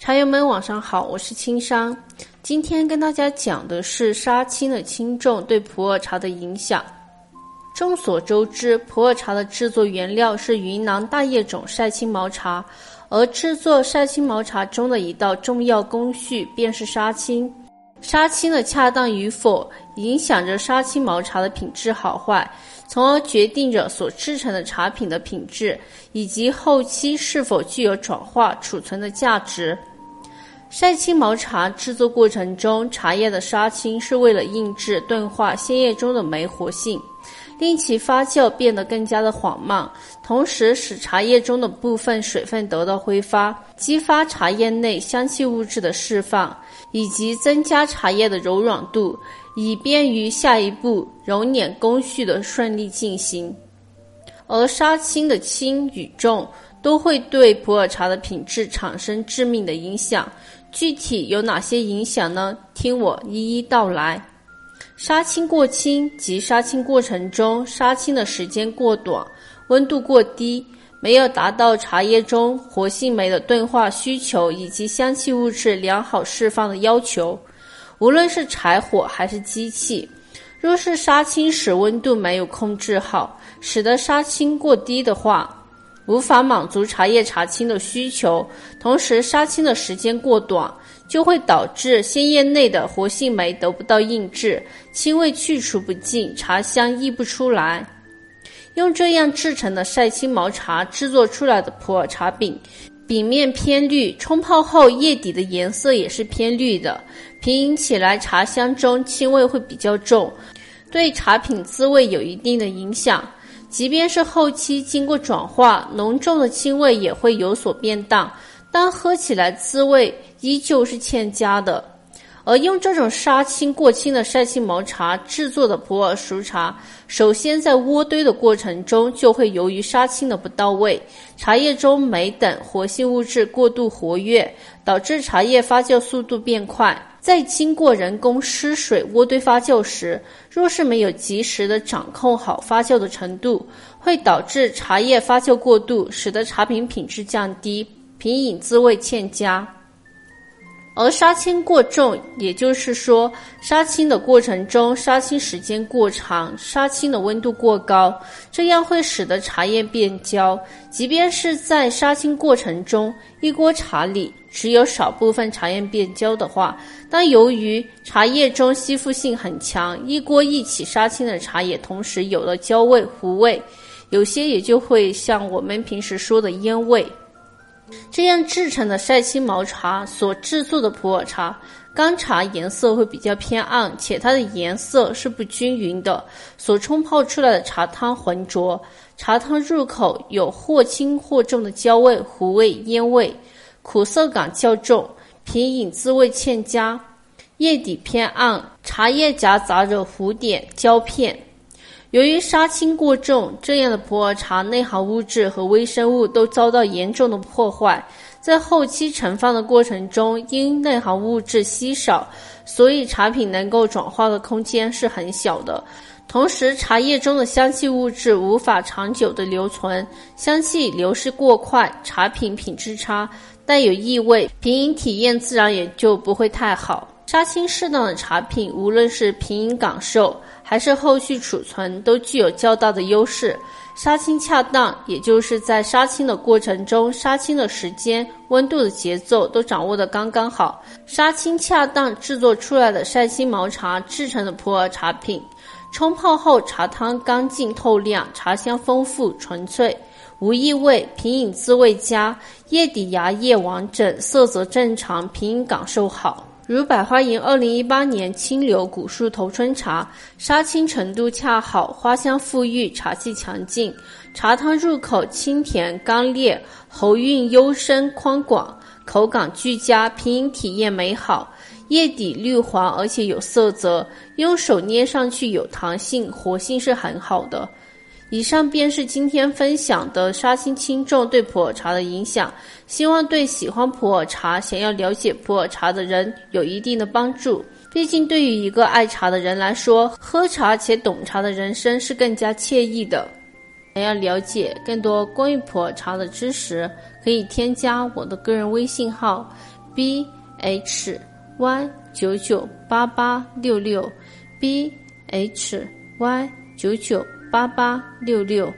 茶友们晚上好，我是青山。今天跟大家讲的是杀青的轻重对普洱茶的影响。众所周知，普洱茶的制作原料是云南大叶种晒青毛茶，而制作晒青毛茶中的一道重要工序便是杀青。杀青的恰当与否，影响着杀青毛茶的品质好坏，从而决定着所制成的茶品的品质，以及后期是否具有转化储存的价值。晒青毛茶制作过程中，茶叶的杀青是为了抑制钝化鲜叶中的酶活性，令其发酵变得更加的缓慢，同时使茶叶中的部分水分得到挥发，激发茶叶内香气物质的释放。以及增加茶叶的柔软度，以便于下一步揉捻工序的顺利进行。而杀青的轻与重都会对普洱茶的品质产生致命的影响。具体有哪些影响呢？听我一一道来。杀青过轻及杀青过程中杀青的时间过短、温度过低。没有达到茶叶中活性酶的钝化需求以及香气物质良好释放的要求，无论是柴火还是机器，若是杀青时温度没有控制好，使得杀青过低的话，无法满足茶叶茶青的需求，同时杀青的时间过短，就会导致鲜叶内的活性酶得不到抑制，青味去除不尽，茶香溢不出来。用这样制成的晒青毛茶制作出来的普洱茶饼，饼面偏绿，冲泡后叶底的颜色也是偏绿的，品饮起来茶香中青味会比较重，对茶品滋味有一定的影响。即便是后期经过转化，浓重的青味也会有所变淡，但喝起来滋味依旧是欠佳的。而用这种杀青过轻的晒青毛茶制作的普洱熟茶，首先在渥堆的过程中就会由于杀青的不到位，茶叶中酶等活性物质过度活跃，导致茶叶发酵速度变快。在经过人工湿水渥堆发酵时，若是没有及时的掌控好发酵的程度，会导致茶叶发酵过度，使得茶品品质降低，品饮滋味欠佳。而杀青过重，也就是说，杀青的过程中杀青时间过长，杀青的温度过高，这样会使得茶叶变焦。即便是在杀青过程中，一锅茶里只有少部分茶叶变焦的话，但由于茶叶中吸附性很强，一锅一起杀青的茶叶同时有了焦味、糊味，有些也就会像我们平时说的烟味。这样制成的晒青毛茶所制作的普洱茶，干茶颜色会比较偏暗，且它的颜色是不均匀的，所冲泡出来的茶汤浑浊，茶汤入口有或轻或重的焦味、糊味、烟味，苦涩感较重，品饮滋味欠佳，叶底偏暗，茶叶夹杂着糊点、焦片。由于杀青过重，这样的普洱茶内含物质和微生物都遭到严重的破坏。在后期盛放的过程中，因内含物质稀少，所以茶品能够转化的空间是很小的。同时，茶叶中的香气物质无法长久的留存，香气流失过快，茶品品质差，带有异味，品饮体验自然也就不会太好。杀青适当的茶品，无论是品饮感受还是后续储存，都具有较大的优势。杀青恰当，也就是在杀青的过程中，杀青的时间、温度的节奏都掌握的刚刚好。杀青恰当，制作出来的晒青毛茶制成的普洱茶品，冲泡后茶汤干净透亮，茶香丰富纯粹，无异味，品饮滋味佳，叶底芽叶完整，色泽正常，品饮感受好。如百花吟二零一八年清流古树头春茶，杀青程度恰好，花香馥郁，茶气强劲，茶汤入口清甜干烈，喉韵幽深宽广，口感俱佳，品饮体验美好。叶底绿黄，而且有色泽，用手捏上去有弹性，活性是很好的。以上便是今天分享的杀青轻重对普洱茶的影响，希望对喜欢普洱茶、想要了解普洱茶的人有一定的帮助。毕竟，对于一个爱茶的人来说，喝茶且懂茶的人生是更加惬意的。想要了解更多关于普洱茶的知识，可以添加我的个人微信号 b h y 九九八八六六 b h y 九九八八六六。